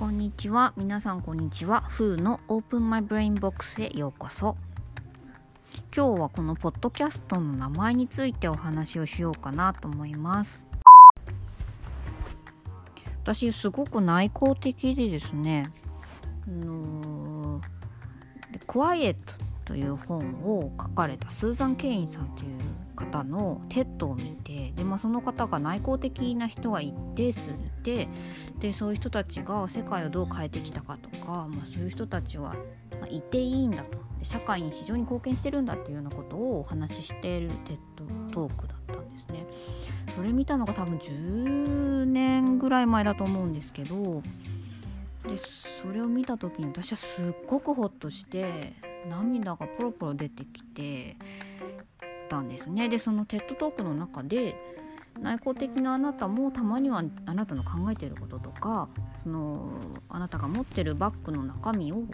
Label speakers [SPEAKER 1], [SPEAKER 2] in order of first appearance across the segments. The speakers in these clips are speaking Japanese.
[SPEAKER 1] こんにちは。皆さんこんにちは。ふうの Open My Brain Box へようこそ。今日はこのポッドキャストの名前についてお話をしようかなと思います。私すごく内向的でですね。あのー、 Quiet という本を書かれたスーザン・ケインさんという方の TED を見てで、まあ、その方が内向的な人が一定数いてでそういう人たちが世界をどう変えてきたかとか、まあ、そういう人たちは、まあ、いていいんだと社会に非常に貢献してるんだっていうようなことをお話ししている TED Talk だったんですね。それ見たのが多分10年ぐらい前だと思うんですけどでそれを見た時に私はすっごくホッとして涙がポロポロ出てきてたんですね。でその TED Talk の中で内向的なあなたもたまにはあなたの考えてることとかそのあなたが持ってるバッグの中身を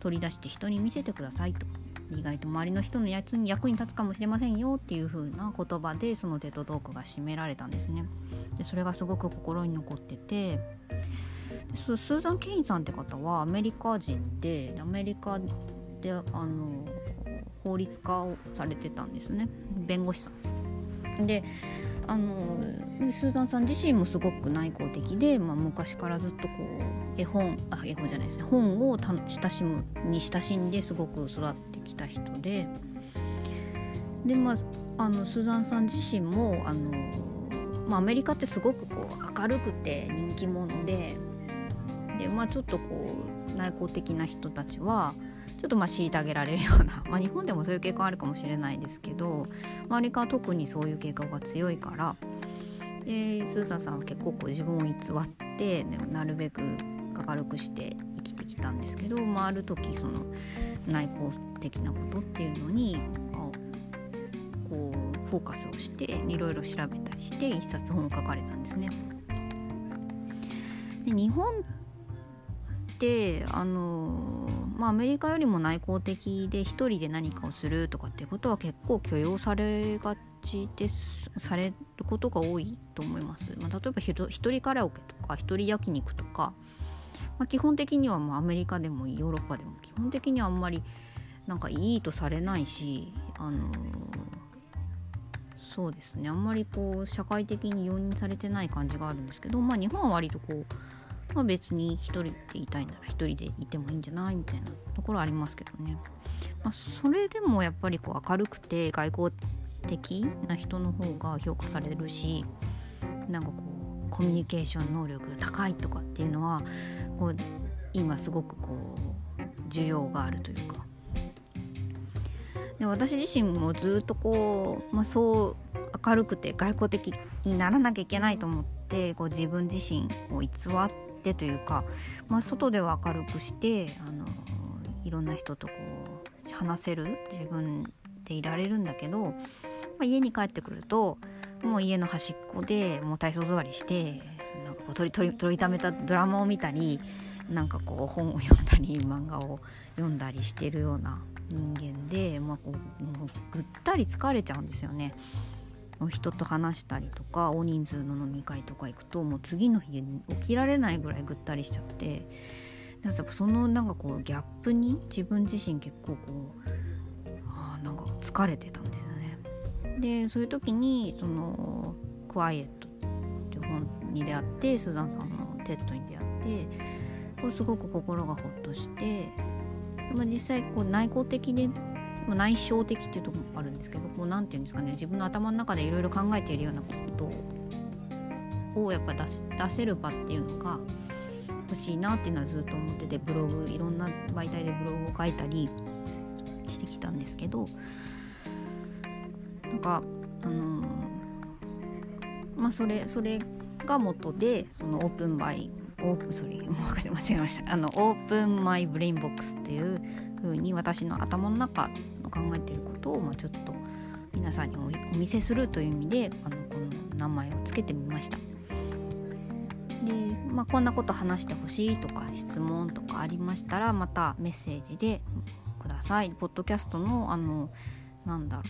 [SPEAKER 1] 取り出して人に見せてくださいと。意外と周りの人のやつに役に立つかもしれませんよっていう風な言葉でその TED Talk が締められたんですね。でそれがすごく心に残ってて。スーザン・ケインさんって方はアメリカ人でアメリカであの法律家をされてたんですね。弁護士さん。であのスーザンさん自身もすごく内向的で、まあ、昔からずっとこう絵本あ絵本じゃないですね。本を親しむに親しんですごく育ってきた人で。でまああのスーザンさん自身もあの、まあ、アメリカってすごくこう明るくて人気者で。で、まあ、ちょっとこう内向的な人たちはちょっとま虐げられるような、まあ、日本でもそういう傾向あるかもしれないですけど周りから特にそういう傾向が強いからでスーザンさんは結構こう自分を偽って、ね、なるべく明るくして生きてきたんですけど、まあ、ある時その内向的なことっていうのにこうフォーカスをしていろいろ調べたりして一冊本を書かれたんですね。で日本てあのまあ、アメリカよりも内向的で一人で何かをするとかってことは結構許容されがちですされることが多いと思います。まあ、例えば一人カラオケとか一人焼肉とか、まあ、基本的にはもうアメリカでもヨーロッパでも基本的にはあんまりなんかいいとされないし、あの、そうですねあんまりこう社会的に容認されてない感じがあるんですけど、まあ、日本は割とこうまあ、別に一人でいたいなら一人でいてもいいんじゃないみたいなところありますけどね、まあ、それでもやっぱりこう明るくて外交的な人の方が評価されるしなんかこうコミュニケーション能力が高いとかっていうのはこう今すごくこう需要があるというか。で私自身もずっとこう、まあ、そう明るくて外交的にならなきゃいけないと思ってこう自分自身を偽ってというか、まあ、外では明るくしてあのいろんな人とこう話せる自分でいられるんだけど、まあ、家に帰ってくるともう家の端っこでもう体操座りしてなんかこう取り取り取りためたドラマを見たりなんかこう本を読んだり漫画を読んだりしてるような人間で、まあ、こうもうぐったり疲れちゃうんですよね。人と話したりとか大人数の飲み会とか行くともう次の日起きられないぐらいぐったりしちゃってなんかそのなんかこうギャップに自分自身結構こうあなんか疲れてたんですよね。でそういう時にその「クワイエット」っていう本に出会ってスザンさんの TED に出会ってこうすごく心がほっとして。まあ、実際こう内向的で内省的っていうところもあるんですけどこう何て言うんですかね自分の頭の中でいろいろ考えているようなことをやっぱ出出せる場っていうのが欲しいなっていうのはずっと思っててブログいろんな媒体でブログを書いたりしてきたんですけどなんかあのー、まあそれそれが元でそのオープンバイOpen sorry 間違えました。あの Open My Brain Box っていう風に私の頭の中の考えていることを、まあ、ちょっと皆さんにお見せするという意味であのこの名前を付けてみました。で、まあ、こんなこと話してほしいとか質問とかありましたらまたメッセージでください。ポッドキャストのあのなんだろう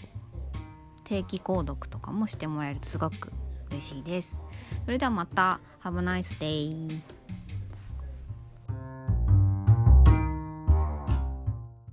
[SPEAKER 1] 定期購読とかもしてもらえるとすごく嬉しいです。それではまた Have a nice day!